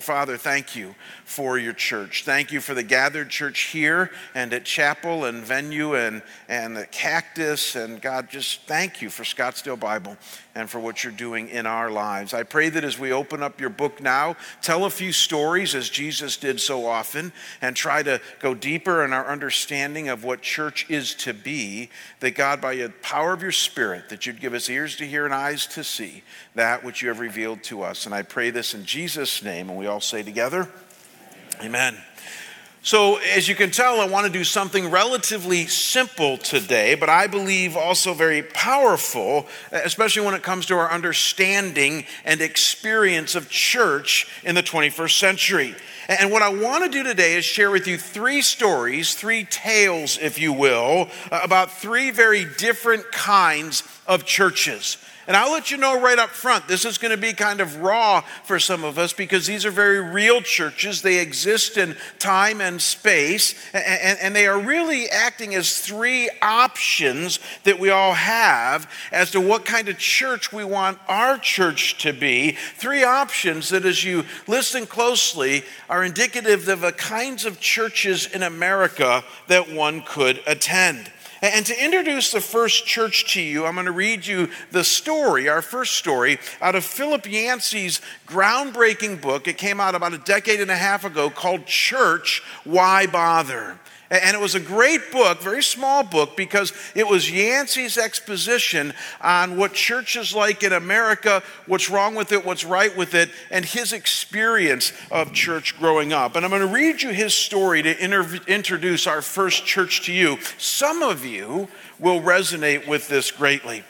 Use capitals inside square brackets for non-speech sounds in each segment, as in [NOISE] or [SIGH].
Word. Father, thank you for your church. Thank you for the gathered church here and at chapel and venue and, and the cactus. And God, just thank you for Scottsdale Bible and for what you're doing in our lives. I pray that as we open up your book now, tell a few stories as Jesus did so often and try to go deeper in our understanding of what church is to be. That God, by the power of your Spirit, that you'd give us ears to hear and eyes to see that which you have revealed to us. And I pray this in Jesus' name. And we all say together, Amen. So, as you can tell, I want to do something relatively simple today, but I believe also very powerful, especially when it comes to our understanding and experience of church in the 21st century. And what I want to do today is share with you three stories, three tales, if you will, about three very different kinds of churches. And I'll let you know right up front, this is going to be kind of raw for some of us because these are very real churches. They exist in time and space, and, and, they are really acting as three options that we all have as to what kind of church we want our church to be. Three options that, as you listen closely, are indicative of the kinds of churches in America that one could attend. And to introduce the first church to you, I'm going to read you the story, our first story, out of Philip Yancey's groundbreaking book. It came out about a decade and a half ago called Church Why Bother? And it was a great book, very small book, because it was Yancey's exposition on what church is like in America, what's wrong with it, what's right with it, and his experience of church growing up. And I'm going to read you his story to inter- introduce our first church to you. Some of you will resonate with this greatly.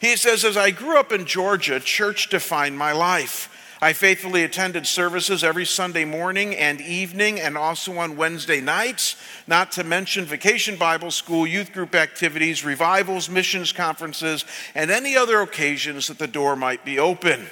He says, As I grew up in Georgia, church defined my life. I faithfully attended services every Sunday morning and evening and also on Wednesday nights, not to mention vacation Bible school, youth group activities, revivals, missions conferences, and any other occasions that the door might be open.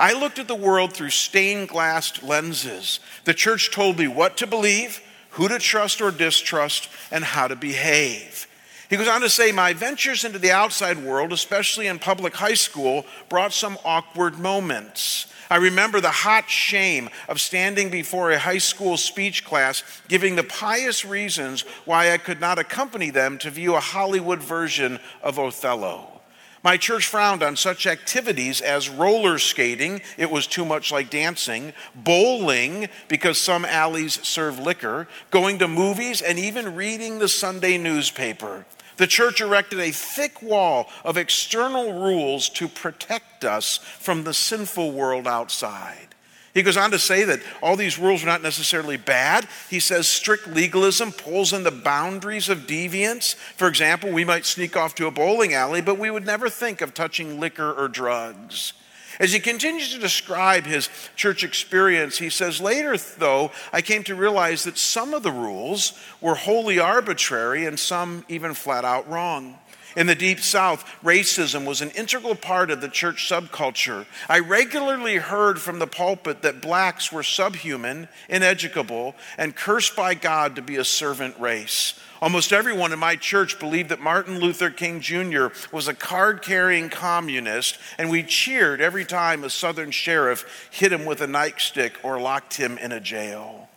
I looked at the world through stained glass lenses. The church told me what to believe, who to trust or distrust, and how to behave. He goes on to say, My ventures into the outside world, especially in public high school, brought some awkward moments. I remember the hot shame of standing before a high school speech class giving the pious reasons why I could not accompany them to view a Hollywood version of Othello. My church frowned on such activities as roller skating, it was too much like dancing, bowling, because some alleys serve liquor, going to movies, and even reading the Sunday newspaper. The church erected a thick wall of external rules to protect us from the sinful world outside. He goes on to say that all these rules are not necessarily bad. He says strict legalism pulls in the boundaries of deviance. For example, we might sneak off to a bowling alley, but we would never think of touching liquor or drugs. As he continues to describe his church experience, he says, Later, though, I came to realize that some of the rules were wholly arbitrary and some even flat out wrong. In the Deep South, racism was an integral part of the church subculture. I regularly heard from the pulpit that blacks were subhuman, ineducable, and cursed by God to be a servant race. Almost everyone in my church believed that Martin Luther King Jr. was a card carrying communist, and we cheered every time a southern sheriff hit him with a nightstick or locked him in a jail.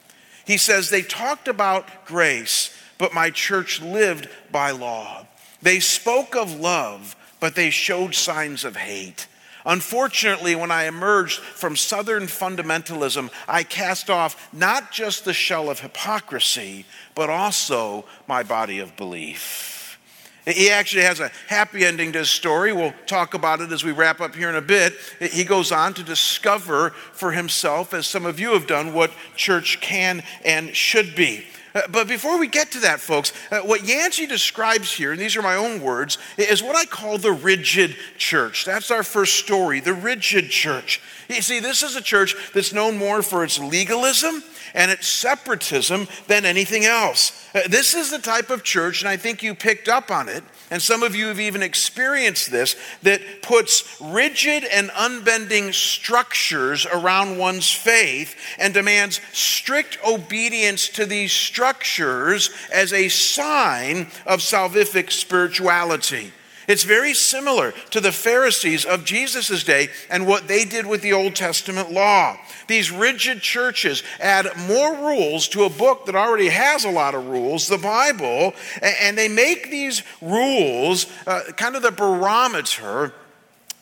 He says they talked about grace, but my church lived by law. They spoke of love, but they showed signs of hate. Unfortunately, when I emerged from Southern fundamentalism, I cast off not just the shell of hypocrisy, but also my body of belief. He actually has a happy ending to his story. We'll talk about it as we wrap up here in a bit. He goes on to discover for himself, as some of you have done, what church can and should be. Uh, but before we get to that, folks, uh, what Yancey describes here, and these are my own words, is what I call the rigid church. That's our first story, the rigid church. You see, this is a church that's known more for its legalism and its separatism than anything else. Uh, this is the type of church, and I think you picked up on it, and some of you have even experienced this, that puts rigid and unbending structures around one's faith and demands strict obedience to these structures as a sign of salvific spirituality. It's very similar to the Pharisees of Jesus' day and what they did with the Old Testament law. These rigid churches add more rules to a book that already has a lot of rules, the Bible, and they make these rules uh, kind of the barometer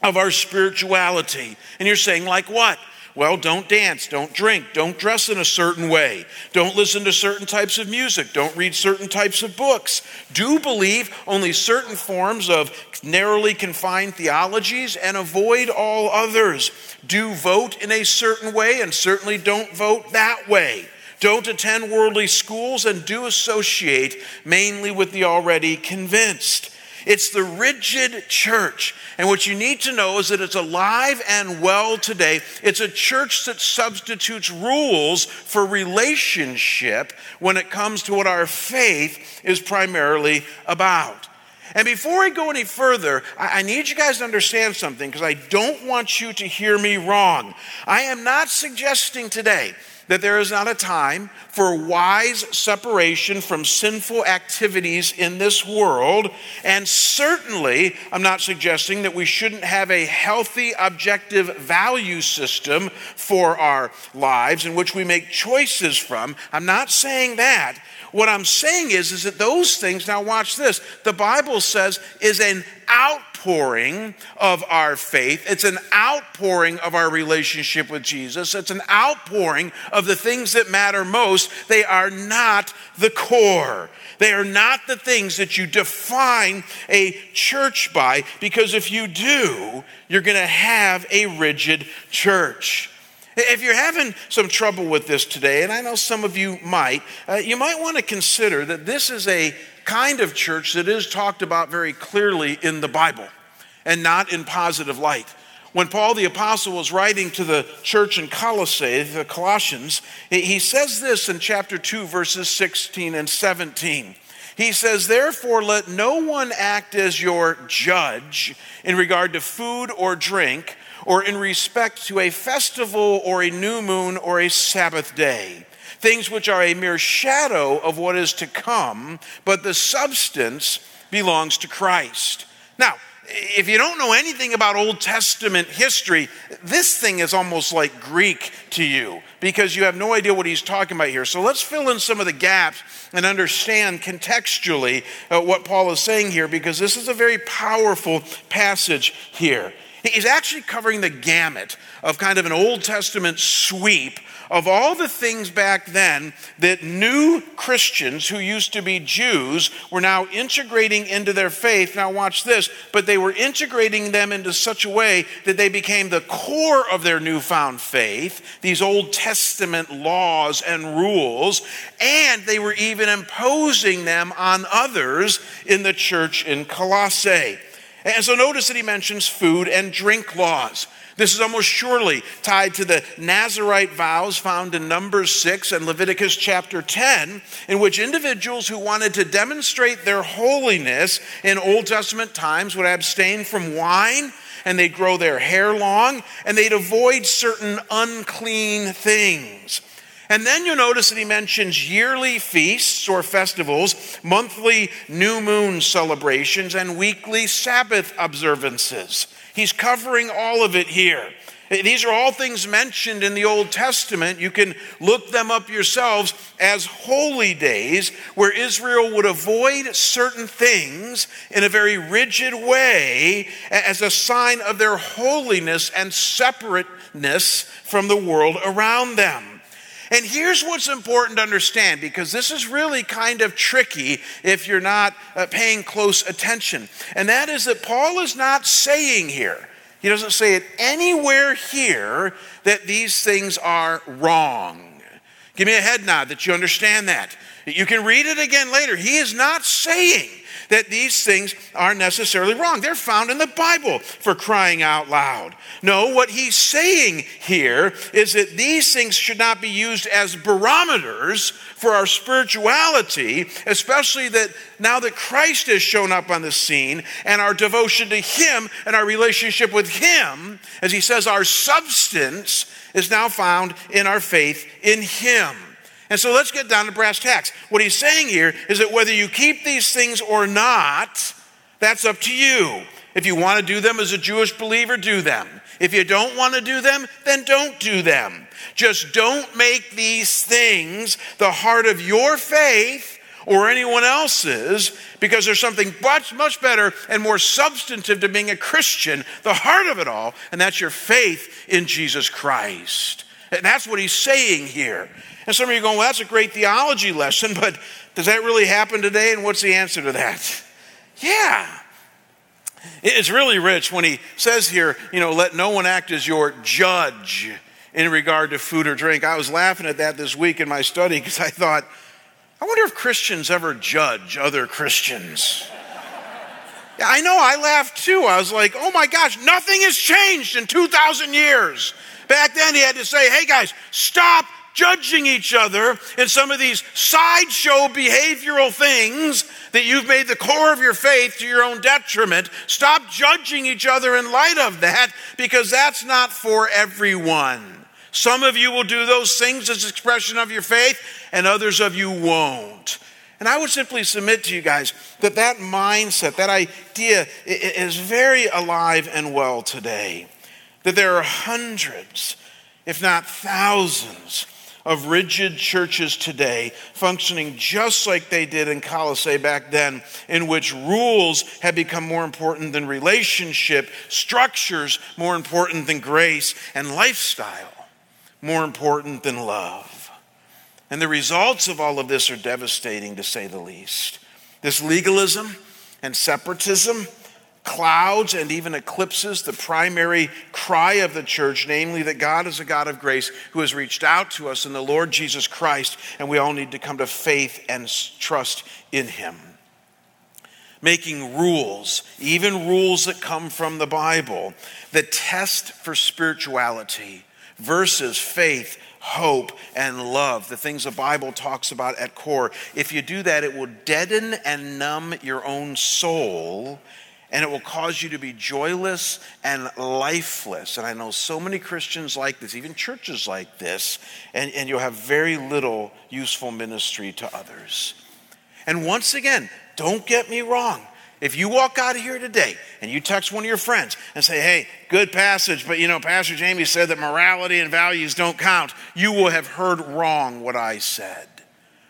of our spirituality. And you're saying, like what? Well, don't dance, don't drink, don't dress in a certain way, don't listen to certain types of music, don't read certain types of books. Do believe only certain forms of narrowly confined theologies and avoid all others. Do vote in a certain way and certainly don't vote that way. Don't attend worldly schools and do associate mainly with the already convinced. It's the rigid church. And what you need to know is that it's alive and well today. It's a church that substitutes rules for relationship when it comes to what our faith is primarily about. And before I go any further, I, need you guys to understand something because I don't want you to hear me wrong. I am not suggesting today that there is not a time for wise separation from sinful activities in this world. And certainly, I'm not suggesting that we shouldn't have a healthy, objective value system for our lives in which we make choices from. I'm not saying that. What I'm saying is, is that those things, now watch this, the Bible says is an outpouring of our faith. It's an outpouring of our relationship with Jesus. It's an outpouring of the things that matter most. They are not the core. They are not the things that you define a church by, because if you do, you're going to have a rigid church. If you're having some trouble with this today, and I know some of you might, uh, you might want to consider that this is a kind of church that is talked about very clearly in the Bible and not in positive light. When Paul the Apostle was writing to the church in Colossae, the Colossians, he says this in chapter 2, verses 16 and 17. He says, Therefore, let no one act as your judge in regard to food or drink or in respect to a festival or a new moon or a Sabbath day, things which are a mere shadow of what is to come, but the substance belongs to Christ. Now, if you don't know anything about Old Testament history, this thing is almost like Greek to you because you have no idea what he's talking about here. So let's fill in some of the gaps and understand contextually uh, what Paul is saying here because this is a very powerful passage here. He's actually covering the gamut of kind of an Old Testament sweep of all the things back then that new Christians who used to be Jews were now integrating into their faith. Now, watch this, but they were integrating them into such a way that they became the core of their newfound faith, these Old Testament laws and rules, and they were even imposing them on others in the church in Colossae. And so notice that he mentions food and drink laws. This is almost surely tied to the Nazarite vows found in Numbers 6 and Leviticus chapter 10, in which individuals who wanted to demonstrate their holiness in Old Testament times would abstain from wine and they'd grow their hair long and they'd avoid certain unclean things. And then you'll notice that he mentions yearly feasts or festivals, monthly new moon celebrations, and weekly Sabbath observances. He's covering all of it here. These are all things mentioned in the Old Testament. You can look them up yourselves as holy days where Israel would avoid certain things in a very rigid way as a sign of their holiness and separateness from the world around them. And here's what's important to understand because this is really kind of tricky if you're not uh, paying close attention. And that is that Paul is not saying here, he doesn't say it anywhere here that these things are wrong. Give me a head nod that you understand that. You can read it again later. He is not saying that these things are necessarily wrong. They're found in the Bible for crying out loud. No, what he's saying here is that these things should not be used as barometers for our spirituality, especially that now that Christ has shown up on the scene and our devotion to him and our relationship with him, as he says, our substance is now found in our faith in him. And so let's get down to brass tacks. What he's saying here is that whether you keep these things or not, That's up to you. If you want to do them as a Jewish believer, do them. If you don't want to do them, then don't do them. Just don't make these things the heart of your faith or anyone else's because there's something much, much better and more substantive to being a Christian, the heart of it all, and that's your faith in Jesus Christ. And that's what he's saying here. And some of you are going, well, that's a great theology lesson, [LAUGHS] but does that really happen today? And what's the answer to that? [LAUGHS] Yeah. It's really rich when he says here, you know, let no one act as your judge in regard to food or drink. I was laughing at that this week in my study because I thought, I wonder if Christians ever judge other Christians. [LAUGHS] Yeah, I know, I laughed too. I was like, oh my gosh, nothing has changed in 2,000 years. Back then, he had to say, hey guys, stop judging each other in some of these sideshow behavioral things that you've made the core of your faith to your own detriment. Stop judging each other in light of that because that's not for everyone. Some of you will do those things as expression of your faith, and others of you won't. And I would simply submit to you guys that that mindset, that idea is very alive and well today. That there are hundreds, if not thousands, of rigid churches today functioning just like they did in Colossae back then, in which rules have become more important than relationship, structures more important than grace, and lifestyle more important than love. And the results of all of this are devastating, to say the least. This legalism and separatism clouds and even eclipses the primary cry of the church, namely that God is a God of grace who has reached out to us in the Lord Jesus Christ, and we all need to come to faith and trust in Him. Making rules, even rules that come from the Bible, the test for spirituality versus faith, hope, and love, the things the Bible talks about at core. If you do that, it will deaden and numb your own soul and it will cause you to be joyless and lifeless. And I know so many Christians like this, even churches like this, and, and you'll have very little useful ministry to others. And once again, don't get me wrong. If you walk out of here today and you text one of your friends and say, hey, good passage, but you know, Pastor Jamie said that morality and values don't count, you will have heard wrong what I said.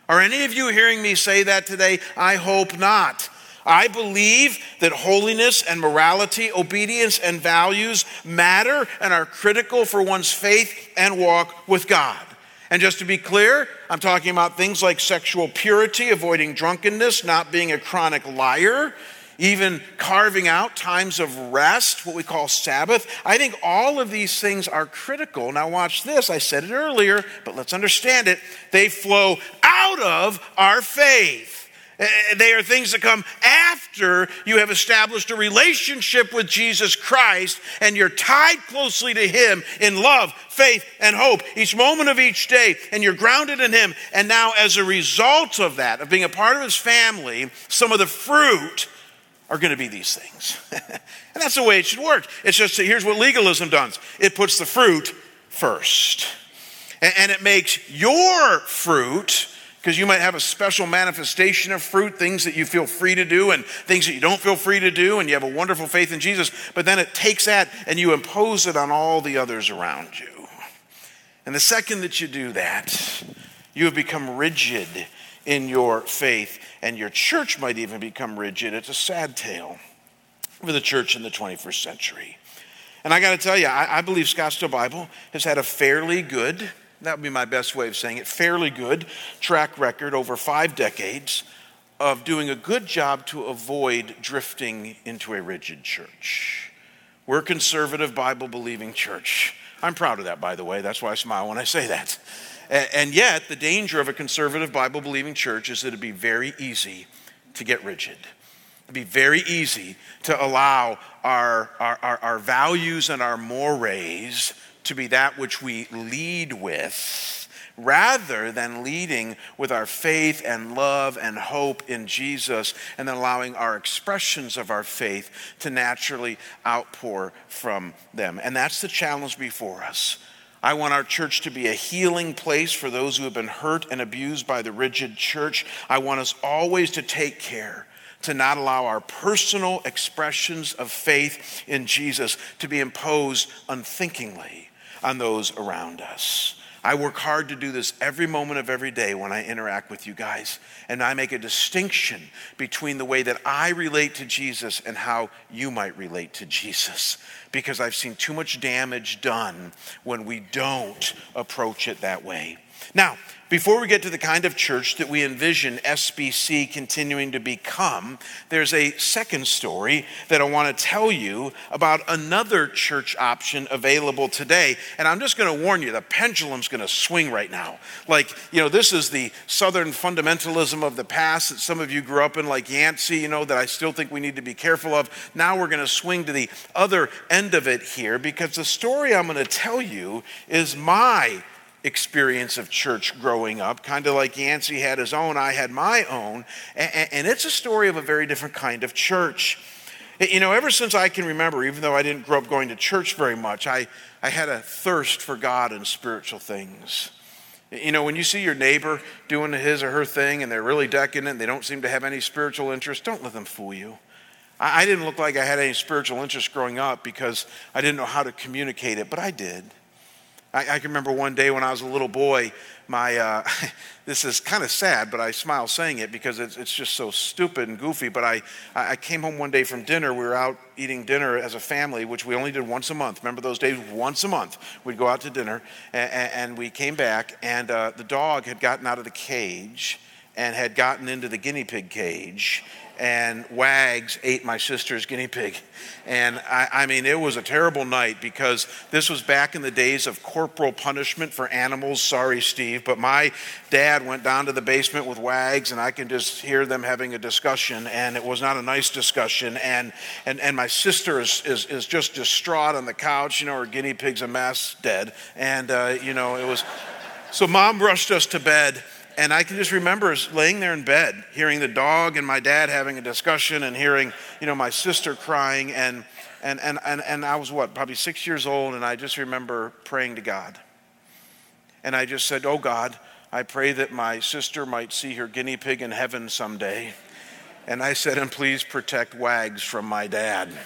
Are any of you hearing me say that today? I hope not. I believe that holiness and morality, obedience and values matter and are critical for one's faith and walk with God. And just to be clear, I'm talking about things like sexual purity, avoiding drunkenness, not being a chronic liar, even carving out times of rest, what we call Sabbath. I think all of these things are critical. Now, watch this. I said it earlier, but let's understand it. They flow out of our faith. Eh, they are things that come after you have established a relationship with Jesus Christ and you're tied closely to Him in love, faith, and hope each moment of each day, and you're grounded in Him. And now, as a result of that, of being a part of His family, some of the fruit are going to be these things. [LAUGHS] and that's the way it should work. It's just that here's what legalism does it puts the fruit first. And, it makes your fruit, because you might have a special manifestation of fruit, things that you feel free to do and things that you don't feel free to do, and you have a wonderful faith in Jesus, but then it takes that and you impose it on all the others around you. And the second that you do that, you have become rigid in your faith and your church might even become rigid. It's a sad tale for the church in the 21st century. And I got to tell you, I, I, believe Scottsdale Bible has had a fairly good, that would be my best way of saying it, fairly good track record over five decades of doing a good job to avoid drifting into a rigid church. We're a conservative, Bible believing church. I'm proud of that, by the way. That's why I smile when I say that. And yet, the danger of a conservative Bible believing church is that it'd be very easy to get rigid. It'd be very easy to allow our, our, our, our values and our mores to be that which we lead with rather than leading with our faith and love and hope in Jesus and then allowing our expressions of our faith to naturally outpour from them. And that's the challenge before us. I want our church to be a healing place for those who have been hurt and abused by the rigid church. I want us always to take care to not allow our personal expressions of faith in Jesus to be imposed unthinkingly on those around us. I work hard to do this every moment of every day when I interact with you guys. And I make a distinction between the way that I relate to Jesus and how you might relate to Jesus. Because I've seen too much damage done when we don't approach it that way. Now, before we get to the kind of church that we envision SBC continuing to become, there's a second story that I want to tell you about another church option available today. And I'm just going to warn you, the pendulum's going to swing right now. Like, you know, this is the Southern fundamentalism of the past that some of you grew up in, like Yancey, you know, that I still think we need to be careful of. Now we're going to swing to the other end of it here because the story I'm going to tell you is my experience of church growing up, kind of like Yancey had his own, I had my own. And, it's a story of a very different kind of church. You know, ever since I can remember, even though I didn't grow up going to church very much, I, I had a thirst for God and spiritual things. You know, when you see your neighbor doing his or her thing and they're really decadent, and they don't seem to have any spiritual interest, don't let them fool you. I, I didn't look like I had any spiritual interest growing up because I didn't know how to communicate it, but I did. I, I, can remember one day when I was a little boy, my, uh, [LAUGHS] this is kind of sad, but I smile saying it because it's, it's just so stupid and goofy. But I, I came home one day from dinner. We were out eating dinner as a family, which we only did once a month. Remember those days? Once a month. We'd go out to dinner, and, and we came back, and uh, the dog had gotten out of the cage and had gotten into the guinea pig cage and Wags ate my sister's guinea pig. And I, I, mean, it was a terrible night because this was back in the days of corporal punishment for animals. Sorry, Steve, but my dad went down to the basement with Wags, and I can just hear them having a discussion, and it was not a nice discussion. And and, and my sister is, is, is just distraught on the couch. You know, her guinea pig's a mess, dead. And, uh, you know, it was. So mom rushed us to bed and I can just remember laying there in bed, hearing the dog and my dad having a discussion and hearing, you know, my sister crying. And, and, and, and, and I was what, probably six years old. And I just remember praying to God. And I just said, Oh God, I pray that my sister might see her guinea pig in heaven someday. And I said, And please protect Wags from my dad. [LAUGHS]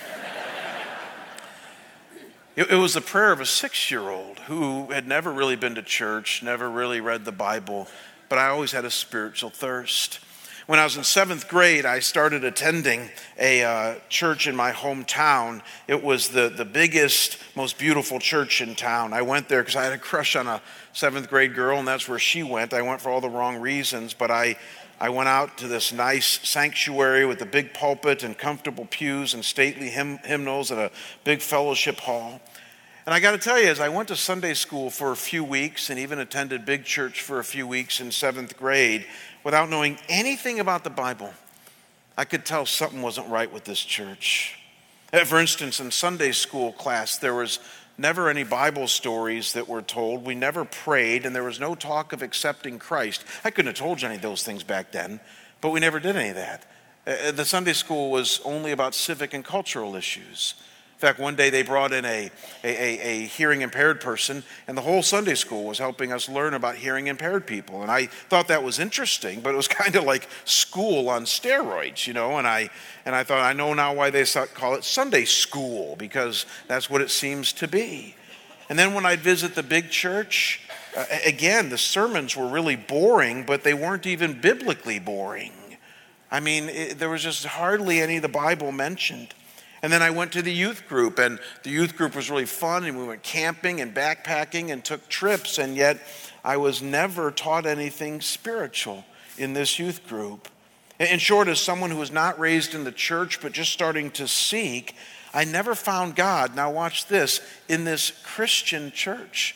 It, was the prayer of a six year old who had never really been to church, never really read the Bible, but I always had a spiritual thirst. When I was in seventh grade, I started attending a uh, church in my hometown. It was the, the biggest, most beautiful church in town. I went there because I had a crush on a seventh grade girl, and that's where she went. I went for all the wrong reasons, but I, I went out to this nice sanctuary with a big pulpit and comfortable pews and stately hymn, hymnals and a big fellowship hall. And I got to tell you, as I went to Sunday school for a few weeks and even attended big church for a few weeks in seventh grade without knowing anything about the Bible, I could tell something wasn't right with this church. Uh, for instance, in Sunday school class, there was never any Bible stories that were told. We never prayed, and there was no talk of accepting Christ. I couldn't have told you any of those things back then, but we never did any of that. Uh, uh, the Sunday school was only about civic and cultural issues. In fact, one day they brought in a, a, a, hearing impaired person, and the whole Sunday school was helping us learn about hearing impaired people. And I thought that was interesting, but it was [LAUGHS] kind of like school on steroids, you know. And I, and I thought, I know now why they call it Sunday school, because that's what it seems to be. And then when I'd visit the big church, uh, again, the sermons were really boring, but they weren't even biblically boring. I mean, it, there was just hardly any of the Bible mentioned. And then I went to the youth group, and the youth group was really fun, and we went camping and backpacking and took trips, and yet I was never taught anything spiritual in this youth group. In short, as someone who was not raised in the church but just starting to seek, I never found God, now watch this, in this Christian church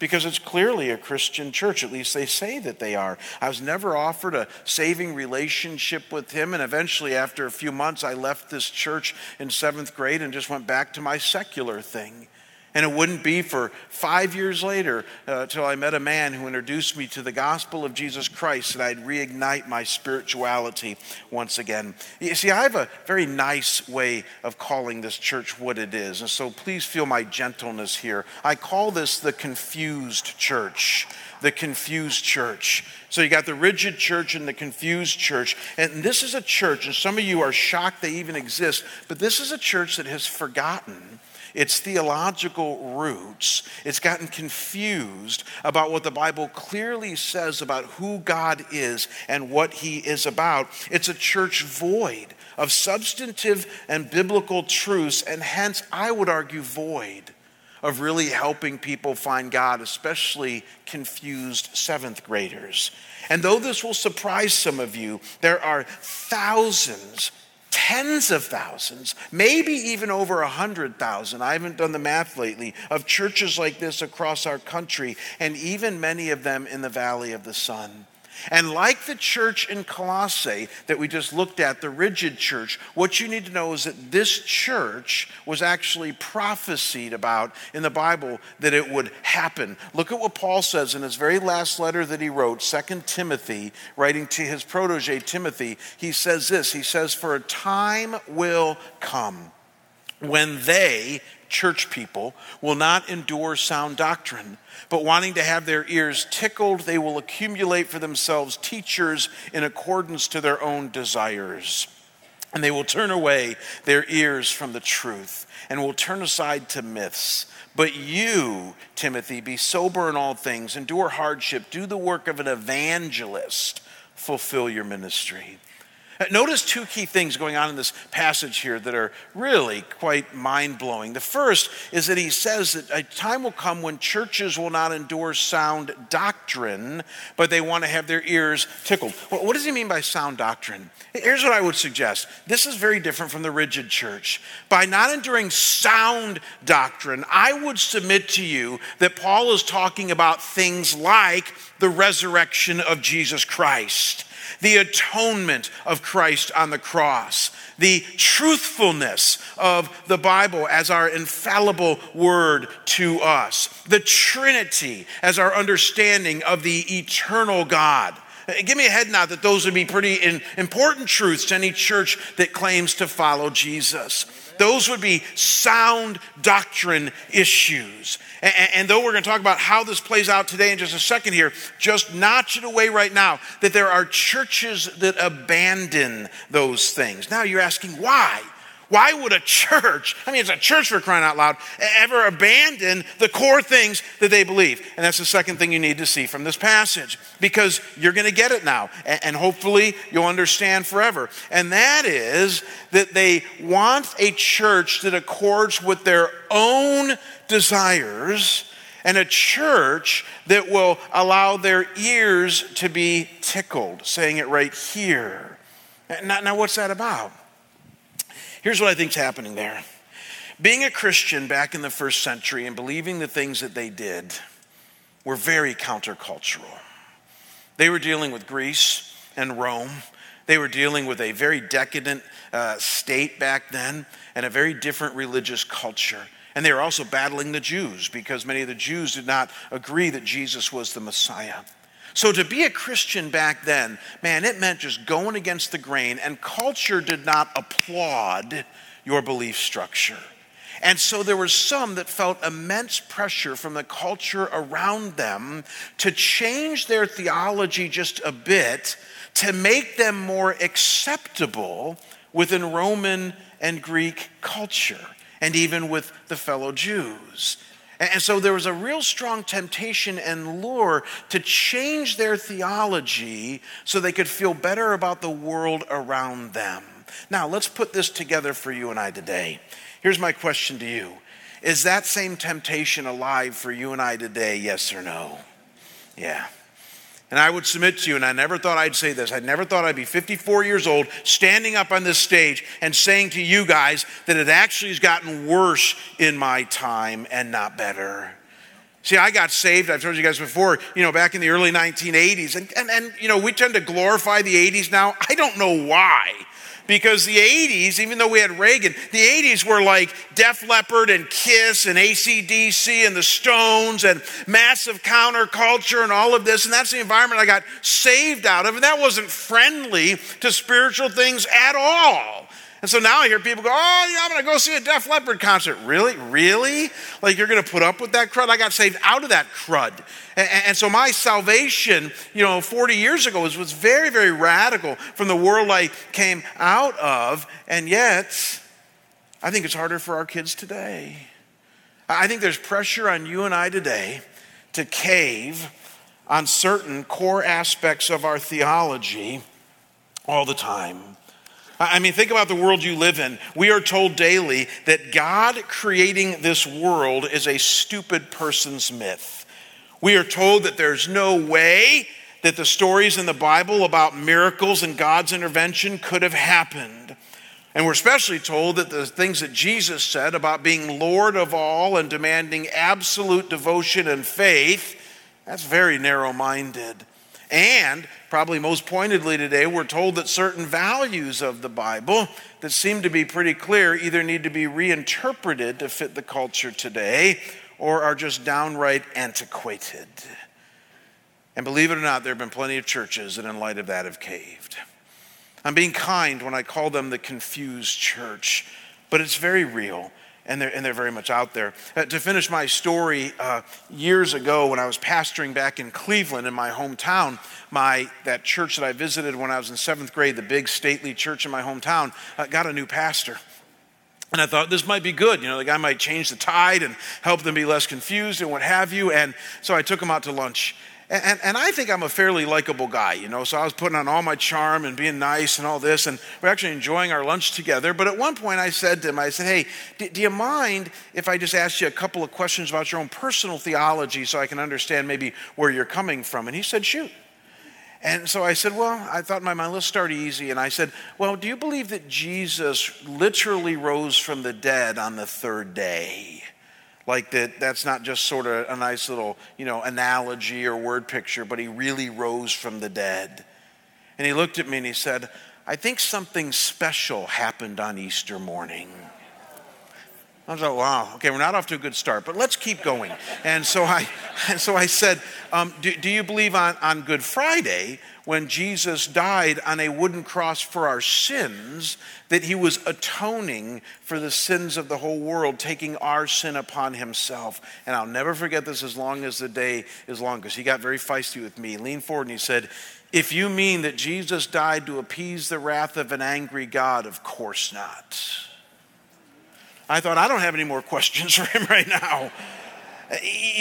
because it's clearly a Christian church. At least they say that they are. I was never offered a saving relationship with him, and eventually, after a few months, I left this church in seventh grade and just went back to my secular thing. And it wouldn't be for five years later uh, till I met a man who introduced me to the gospel of Jesus Christ that I'd reignite my spirituality once again. You see, I have a very nice way of calling this church what it is. And so please feel my gentleness here. I call this the confused church. the confused church. So you got the rigid church and the confused church. And this is a church, and some of you are shocked they even exist, but this is a church that has forgotten its theological roots. It's gotten confused about what the Bible clearly says about who God is and what He is about. It's a church void of substantive and biblical truths, and hence, I would argue, void of really helping people find God, especially confused seventh graders. And though this will surprise some of you, there are thousands, tens of thousands, maybe even over a hundred thousand. I haven't done the math lately of churches like this across our country, and even many of them in the Valley of the Sun. And like the church in Colossae that we just looked at, the rigid church, what you need to know is that this church was actually prophesied about in the Bible that it would happen. Look at what Paul says in his very last letter that he wrote, 2 Timothy, writing to his protege Timothy. He says this He says, For a time will come when they, church people, will not endure sound doctrine but wanting to have their ears tickled, they will accumulate for themselves teachers in accordance to their own desires. And they will turn away their ears from the truth and will turn aside to myths. But you, Timothy, be sober in all things, endure hardship, do the work of an evangelist, fulfill your ministry. [LAUGHS] Notice two key things going on in this passage here that are really quite mind blowing. The first is that he says that a time will come when churches will not endure sound doctrine, but they want to have their ears tickled. What does he mean by sound doctrine? Here's what I would suggest this is very different from the rigid church. By not enduring sound doctrine, I would submit to you that Paul is talking about things like the resurrection of Jesus Christ the atonement of Christ on the cross, the truthfulness of the Bible as our infallible word to us, the Trinity as our understanding of the eternal God. Give me a head nod that those would be pretty important truths to any church that claims to follow Jesus. Those would be sound doctrine issues. And, and, though we're going to talk about how this plays out today in just a second here, just notch it away right now that there are churches that abandon those things. Now you're asking why? Why would a church, I mean, it's a church for crying out loud, ever abandon the core things that they believe? And that's the second thing you need to see from this passage because you're going to get it now. And hopefully you'll understand forever. And that is that they want a church that accords with their own desires and a church that will allow their ears to be tickled, saying it right here. Now, now what's that about? Here's what I think is happening there. Being a Christian back in the first century and believing the things that they did were very countercultural. They were dealing with Greece and Rome. They were dealing with a very decadent uh, state back then and a very different religious culture. And they were also battling the Jews because many of the Jews did not agree that Jesus was the Messiah. So to be a Christian back then, man, it meant just going against the grain, and culture did not applaud your belief structure. And so there were some that felt immense pressure from the culture around them to change their theology just a bit to make them more acceptable within Roman and Greek culture and even with the fellow Jews. And so there was a real strong temptation and lure to change their theology so they could feel better about the world around them. Now, let's put this together for you and I today. Here's my question to you Is that same temptation alive for you and I today, yes or no? Yeah. And I would submit to you, and I never thought I'd say this. I never thought I'd be 54 years old, standing up on this stage and saying to you guys that it actually has gotten worse in my time and not better. See, I got saved, I've told you guys before, you know, back in the early 1980s. And, and, and you know, we tend to glorify the 80s now. I don't know why because the 80s, even though we had Reagan, the 80s were like Def Leppard and Kiss and ACDC and the Stones and massive counterculture and all of this. And that's the environment I got saved out of. And that wasn't friendly to spiritual things at all. And so now I hear people go, Oh, yeah, I'm going to go see a Def Leppard concert. Really? Really? Like you're going to put up with that crud? I got saved out of that crud. And, and so my salvation, you know, 40 years ago was, was very, very radical from the world I came out of. And yet, I think it's harder for our kids today. I think there's pressure on you and I today to cave on certain core aspects of our theology all the time. I mean, think about the world you live in. We are told daily that God creating this world is a stupid person's myth. We are told that there's no way that the stories in the Bible about miracles and God's intervention could have happened. And we're especially told that the things that Jesus said about being Lord of all and demanding absolute devotion and faith, that's very narrow minded. And probably most pointedly today, we're told that certain values of the Bible that seem to be pretty clear either need to be reinterpreted to fit the culture today or are just downright antiquated. And believe it or not, there have been plenty of churches that, in light of that, have caved. I'm being kind when I call them the confused church, but it's very real and they're, and they're very much out there. Uh, to finish my story, uh, years ago when I was pastoring back in Cleveland in my hometown, my, that church that I visited when I was in seventh grade, the big stately church in my hometown, uh, got a new pastor. And I thought this might be good. You know, the guy might change the tide and help them be less confused and what have you. And so I took him out to lunch. And, and, I think I'm a fairly likable guy, you know, so I was putting on all my charm and being nice and all this, and we're actually enjoying our lunch together. But at one point I said to him, I said, Hey, do, do you mind if I just ask you a couple of questions about your own personal theology so I can understand maybe where you're coming from? And he said, Shoot. And so I said, Well, I thought my mind, let's start easy. And I said, Well, do you believe that Jesus literally rose from the dead on the third day? Like that that's not just sort of a nice little you know analogy or word picture but he really rose from the dead. And he looked at me and he said i think something special happened on easter morning I was like, wow, okay, we're not off to a good start, but let's keep going. And so I, [LAUGHS] and so I said, um, do, do you believe on, on Good Friday, when Jesus died on a wooden cross for our sins, that he was atoning for the sins of the whole world, taking our sin upon himself? And I'll never forget this as long as the day is long, because he got very feisty with me. He leaned forward and he said, if you mean that Jesus died to appease the wrath of an angry God, of course not. I thought, I don't have any more questions for him [LAUGHS] right now.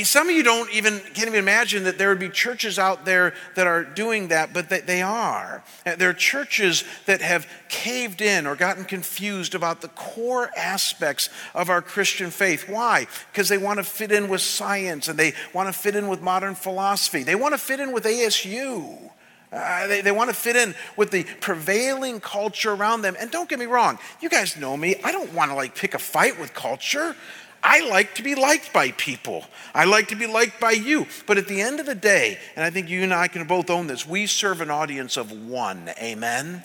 Some of you don't even can't even imagine that there would be churches out there that are doing that, but they are. Uh, there are churches that have caved in or gotten confused about the core aspects of our Christian faith. Why? Because they want to fit in with science and they want to fit in with modern philosophy. They want to fit in with ASU. Uh, they, they want to fit in with the prevailing culture around them. And don't get me wrong, you guys know me. I don't want to like pick a fight with culture. I like to be liked by people. I like to be liked by you. But at the end of the day, and I think you and I can both own this, we serve an audience of one. Amen?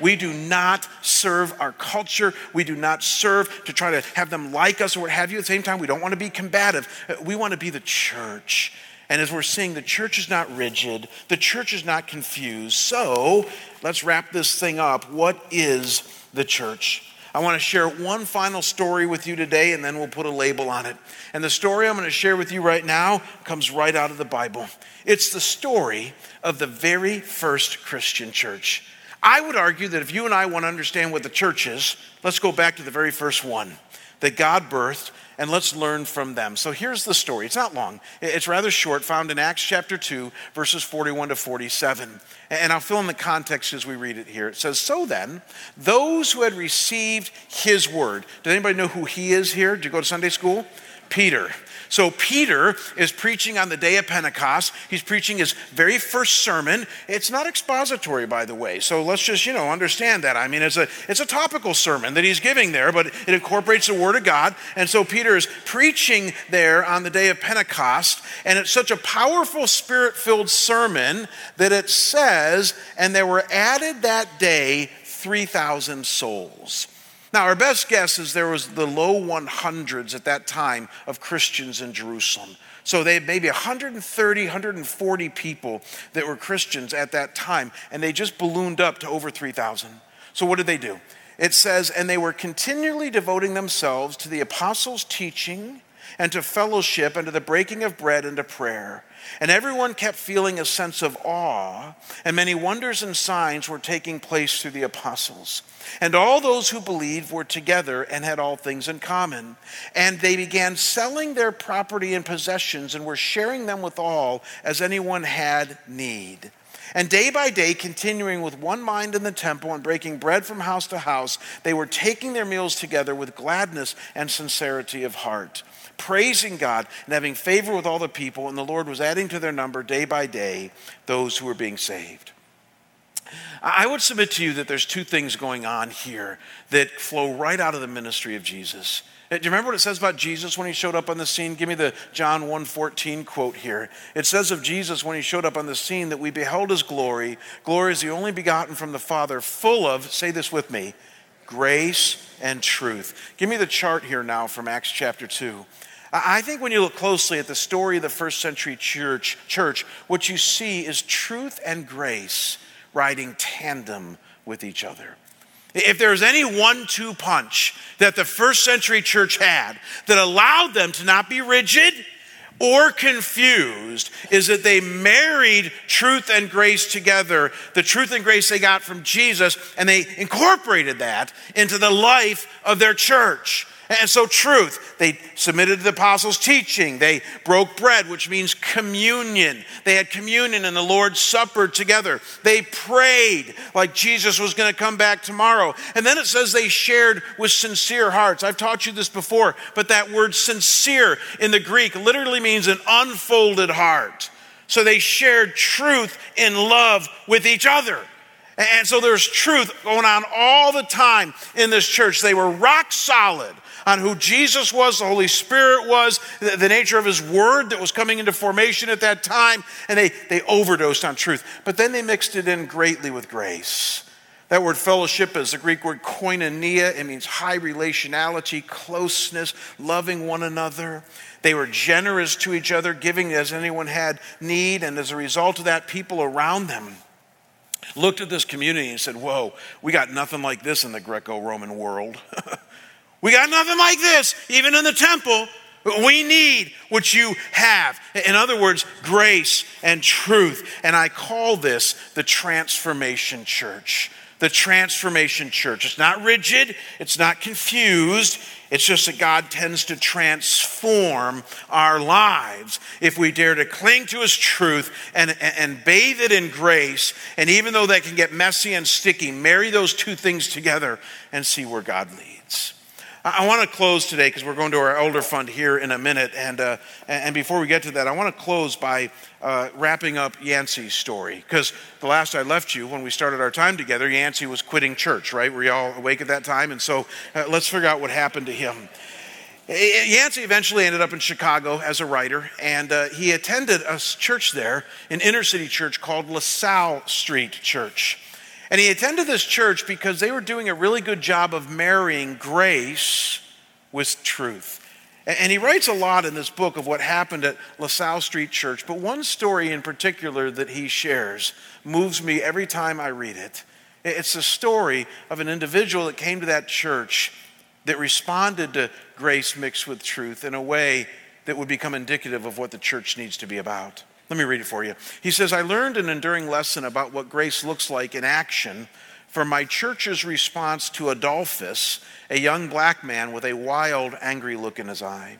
We do not serve our culture. We do not serve to try to have them like us or what have you. At the same time, we don't want to be combative. We want to be the church. And as we're seeing, the church is not rigid, the church is not confused. So let's wrap this thing up. What is the church? I want to share one final story with you today, and then we'll put a label on it. And the story I'm going to share with you right now comes right out of the Bible. It's the story of the very first Christian church. I would argue that if you and I want to understand what the church is, let's go back to the very first one that God birthed and let's learn from them. So here's the story. It's not long, it's rather short, found in Acts chapter 2, verses 41 to 47. And I'll fill in the context as we read it here. It says, So then, those who had received his word, does anybody know who he is here? Did you go to Sunday school? Peter. So, Peter is preaching on the day of Pentecost. He's preaching his very first sermon. It's not expository, by the way. So, let's just, you know, understand that. I mean, it's a, it's a topical sermon that he's giving there, but it incorporates the Word of God. And so, Peter is preaching there on the day of Pentecost. And it's such a powerful, spirit filled sermon that it says, and there were added that day 3,000 souls. Now, our best guess is there was the low 100s at that time of Christians in Jerusalem. So they had maybe 130, 140 people that were Christians at that time, and they just ballooned up to over 3,000. So what did they do? it says, And they were continually devoting themselves to the apostles' teaching and to fellowship and to the breaking of bread and to prayer. And everyone kept feeling a sense of awe, and many wonders and signs were taking place through the apostles. And all those who believed were together and had all things in common. And they began selling their property and possessions and were sharing them with all as anyone had need. And day by day, continuing with one mind in the temple and breaking bread from house to house, they were taking their meals together with gladness and sincerity of heart, praising God and having favor with all the people. And the Lord was adding to their number day by day those who were being saved. I would submit to you that there's two things going on here that flow right out of the ministry of Jesus. Do you remember what it says about Jesus when he showed up on the scene? Give me the John 1:14 quote here. It says of Jesus when he showed up on the scene that we beheld his glory. Glory is the only begotten from the Father, full of, say this with me, grace and truth. Give me the chart here now from Acts chapter 2. I think when you look closely at the story of the first century church, church, what you see is truth and grace riding tandem with each other. If there's any one two punch that the first century church had that allowed them to not be rigid or confused, is that they married truth and grace together, the truth and grace they got from Jesus, and they incorporated that into the life of their church. And so, truth, they submitted to the apostles' teaching. They broke bread, which means communion. They had communion and the Lord's Supper together. They prayed like Jesus was going to come back tomorrow. And then it says they shared with sincere hearts. I've taught you this before, but that word sincere in the Greek literally means an unfolded heart. So they shared truth in love with each other. And so there's truth going on all the time in this church. They were rock solid on who Jesus was, the Holy Spirit was, the, the nature of His Word that was coming into formation at that time, and they, they overdosed on truth. But then they mixed it in greatly with grace. That word fellowship is the Greek word koinonia. It means high relationality, closeness, loving one another. They were generous to each other, giving as anyone had need. And as a result of that, people around them looked at this community and said, Whoa, we got nothing like this in the Greco Roman world. [LAUGHS] We got nothing like this, even in the temple. We need what you have. In other words, grace and truth. And I call this the transformation church. The transformation church. It's not rigid, it's not confused. It's just that God tends to transform our lives if we dare to cling to His truth and, and, and bathe it in grace. And even though that can get messy and sticky, marry those two things together and see where God leads. I want to close today because we're going to our elder fund here in a minute. And, uh, and before we get to that, I want to close by uh, wrapping up Yancey's story. Because the last I left you, when we started our time together, Yancey was quitting church, right? Were you all awake at that time? And so uh, let's figure out what happened to him. Yancey eventually ended up in Chicago as a writer, and uh, he attended a church there, an inner city church called LaSalle Street Church. And he attended this church because they were doing a really good job of marrying grace with truth. And he writes a lot in this book of what happened at LaSalle Street Church, but one story in particular that he shares moves me every time I read it. It's the story of an individual that came to that church that responded to grace mixed with truth in a way that would become indicative of what the church needs to be about. Let me read it for you. He says, I learned an enduring lesson about what grace looks like in action from my church's response to Adolphus, a young black man with a wild, angry look in his eye.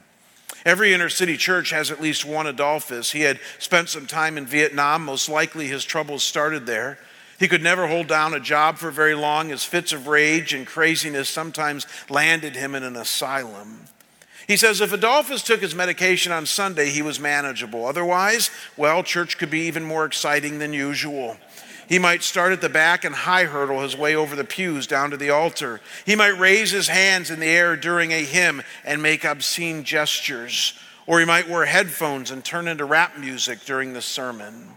Every inner city church has at least one Adolphus. He had spent some time in Vietnam. Most likely his troubles started there. He could never hold down a job for very long. His fits of rage and craziness sometimes landed him in an asylum. He says if Adolphus took his medication on Sunday, he was manageable. Otherwise, well, church could be even more exciting than usual. He might start at the back and high hurdle his way over the pews down to the altar. He might raise his hands in the air during a hymn and make obscene gestures. Or he might wear headphones and turn into rap music during the sermon.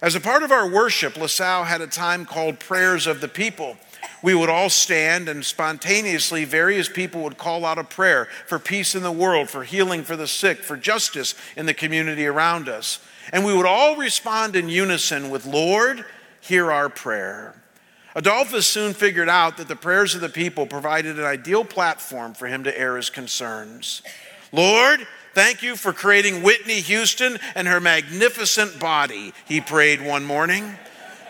As a part of our worship, LaSalle had a time called Prayers of the People we would all stand and spontaneously various people would call out a prayer for peace in the world, for healing for the sick, for justice in the community around us. And we would all respond in unison with, Lord, hear our prayer. Adolphus soon figured out that the prayers of the people provided an ideal platform for him to air his concerns. Lord, thank you for creating Whitney Houston and her magnificent body, he prayed one morning.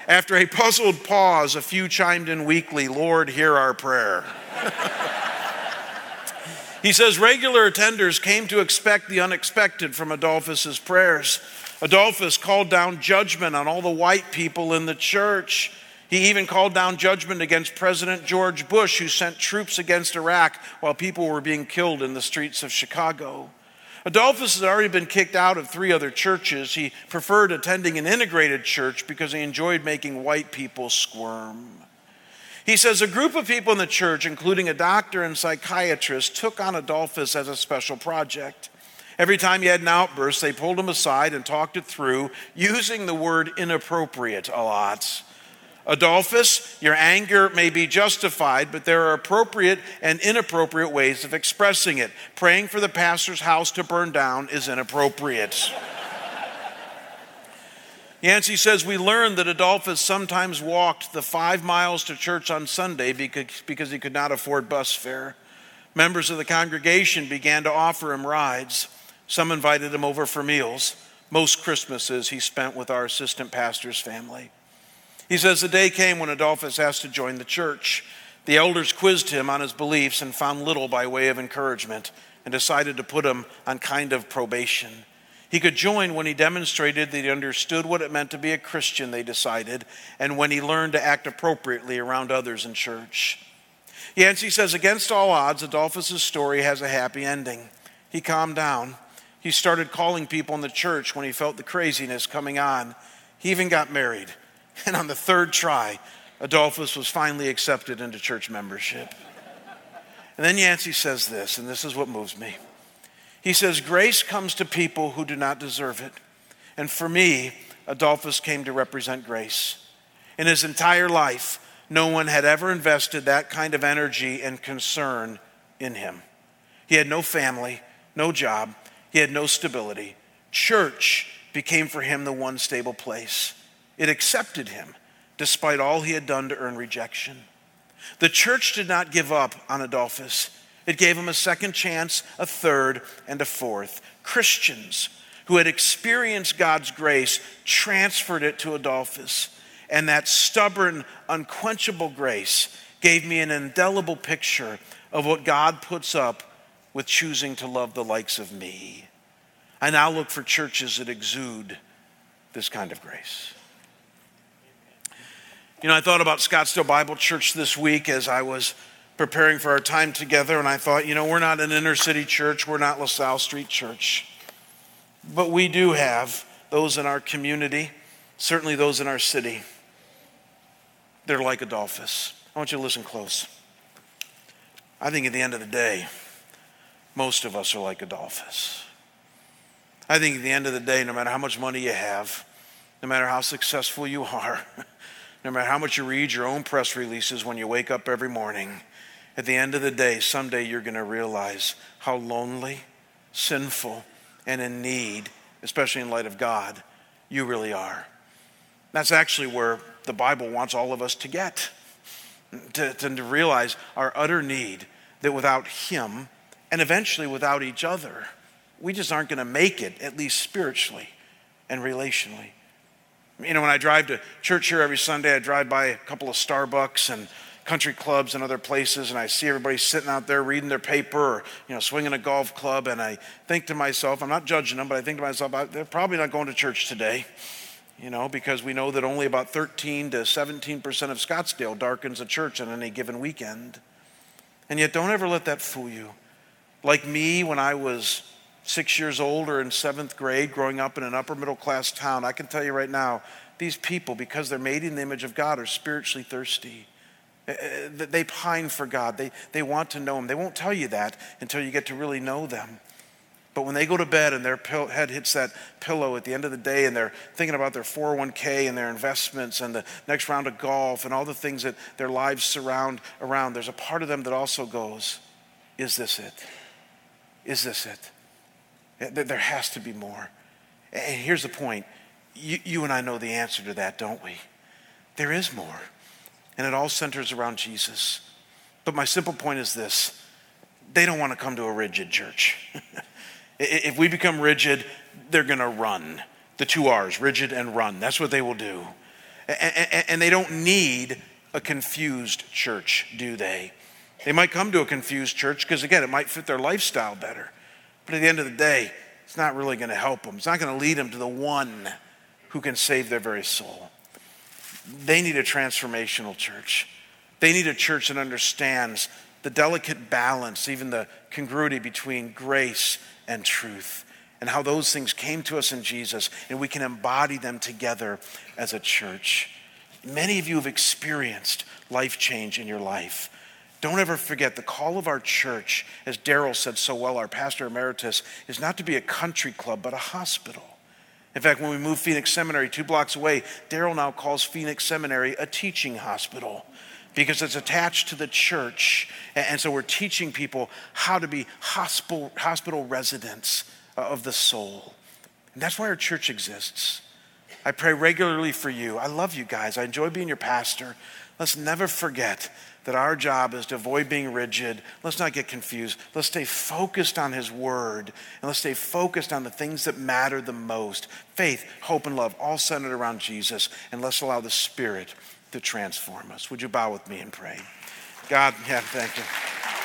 After a puzzled pause, a few chimed in weakly, Lord, hear our prayer. [LAUGHS] he says regular attenders came to expect the unexpected from Adolphus's prayers. Adolphus called down judgment on all the white people in the church. He even called down judgment against President George Bush, who sent troops against Iraq while people were being killed in the streets of Chicago. Adolphus had already been kicked out of three other churches. He preferred attending an integrated church because he enjoyed making white people squirm. He says a group of people in the church, including a doctor and psychiatrist, took on Adolphus as a special project. Every time he had an outburst, they pulled him aside and talked it through, using the word inappropriate a lot. Adolphus, your anger may be justified, but there are appropriate and inappropriate ways of expressing it. Praying for the pastor's house to burn down is inappropriate. Yancey says we learned that Adolphus sometimes walked the five miles to church on Sunday because, because he could not afford bus fare. Members of the congregation began to offer him rides. Some invited him over for meals. Most Christmases he spent with our assistant pastor's family. He says the day came when Adolphus asked to join the church. The elders quizzed him on his beliefs and found little by way of encouragement and decided to put him on kind of probation. He could join when he demonstrated that he understood what it meant to be a Christian, they decided, and when he learned to act appropriately around others in church. Yancey says, against all odds, Adolphus's story has a happy ending. He calmed down. He started calling people in the church when he felt the craziness coming on. He even got married. And on the third try, Adolphus was finally accepted into church membership. And then Yancey says this, and this is what moves me. He says, Grace comes to people who do not deserve it. And for me, Adolphus came to represent grace. In his entire life, no one had ever invested that kind of energy and concern in him. He had no family, no job, he had no stability. Church became for him the one stable place. It accepted him despite all he had done to earn rejection. The church did not give up on Adolphus. It gave him a second chance, a third, and a fourth. Christians who had experienced God's grace transferred it to Adolphus. And that stubborn, unquenchable grace gave me an indelible picture of what God puts up with choosing to love the likes of me. I now look for churches that exude this kind of grace. You know, I thought about Scottsdale Bible Church this week as I was preparing for our time together, and I thought, you know, we're not an inner city church, we're not LaSalle Street Church. But we do have those in our community, certainly those in our city. They're like Adolphus. I want you to listen close. I think at the end of the day, most of us are like Adolphus. I think at the end of the day, no matter how much money you have, no matter how successful you are, [LAUGHS] no matter how much you read your own press releases when you wake up every morning, at the end of the day, someday you're going to realize how lonely, sinful, and in need, especially in light of God, you really are. That's actually where the Bible wants all of us to get to, to realize our utter need that without Him and eventually without each other, we just aren't going to make it, at least spiritually and relationally. You know, when I drive to church here every Sunday, I drive by a couple of Starbucks and country clubs and other places, and I see everybody sitting out there reading their paper or, you know, swinging a golf club, and I think to myself, I'm not judging them, but I think to myself, they're probably not going to church today, you know, because we know that only about 13 to 17% of Scottsdale darkens a church on any given weekend. And yet, don't ever let that fool you. Like me, when I was six years old or in seventh grade, growing up in an upper middle class town, I can tell you right now, these people, because they're made in the image of God, are spiritually thirsty. Uh, uh, they pine for God. They, they want to know Him. They won't tell you that until you get to really know them. But when they go to bed and their head hits that pillow at the end of the day and they're thinking about their 401k and their investments and the next round of golf and all the things that their lives surround around, there's a part of them that also goes, Is this it? Is this it? There has to be more. And here's the point you, you and I know the answer to that, don't we? There is more. and it all centers around Jesus. But my simple point is this they don't want to come to a rigid church. [LAUGHS] if we become rigid, they're going to run. The two R's, rigid and run. That's what they will do. And they don't need a confused church, do they? They might come to a confused church because, again, it might fit their lifestyle better. But at the end of the day, it's not really going to help them. It's not going to lead them to the one who can save their very soul. They need a transformational church. They need a church that understands the delicate balance, even the congruity between grace and truth, and how those things came to us in Jesus, and we can embody them together as a church. Many of you have experienced life change in your life. Don't ever forget the call of our church, as Darryl said so well, our pastor emeritus, is not to be a country club, but a hospital. In fact, when we moved Phoenix Seminary two blocks away, Darryl now calls Phoenix Seminary a teaching hospital because it's attached to the church. And so we're teaching people how to be hospital, hospital residents uh, of the soul. And that's why our church exists. I pray regularly for you. I love you guys. I enjoy being your pastor. Let's never forget that our job is to avoid being rigid. Let's not get confused. Let's stay focused on His Word and let's stay focused on the things that matter the most faith, hope, and love, all centered around Jesus. And let's allow the Spirit to transform us. Would you bow with me and pray? God, yeah, thank you.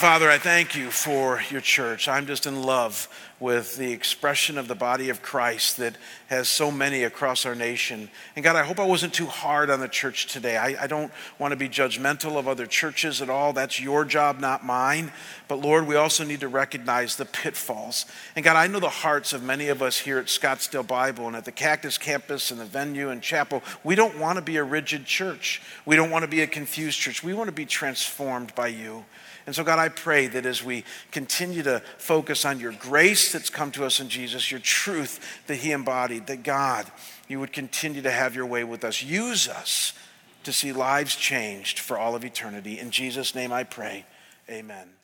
Father, I thank you for your church. I'm just in love with the expression of the body of Christ that has so many across our nation. And God, I hope I wasn't too hard on the church today. I, I, don't want to be judgmental of other churches at all. That's your job, not mine. But Lord, we also need to recognize the pitfalls. And God, I know the hearts of many of us here at Scottsdale Bible and at the Cactus campus and the venue and chapel. We don't want to be a rigid church, we don't want to be a confused church. We want to be transformed by you. And so, God, I pray that as we continue to focus on your grace that's come to us in Jesus, your truth that He embodied, that God, you would continue to have your way with us. Use us to see lives changed for all of eternity. In Jesus' name I pray. Amen.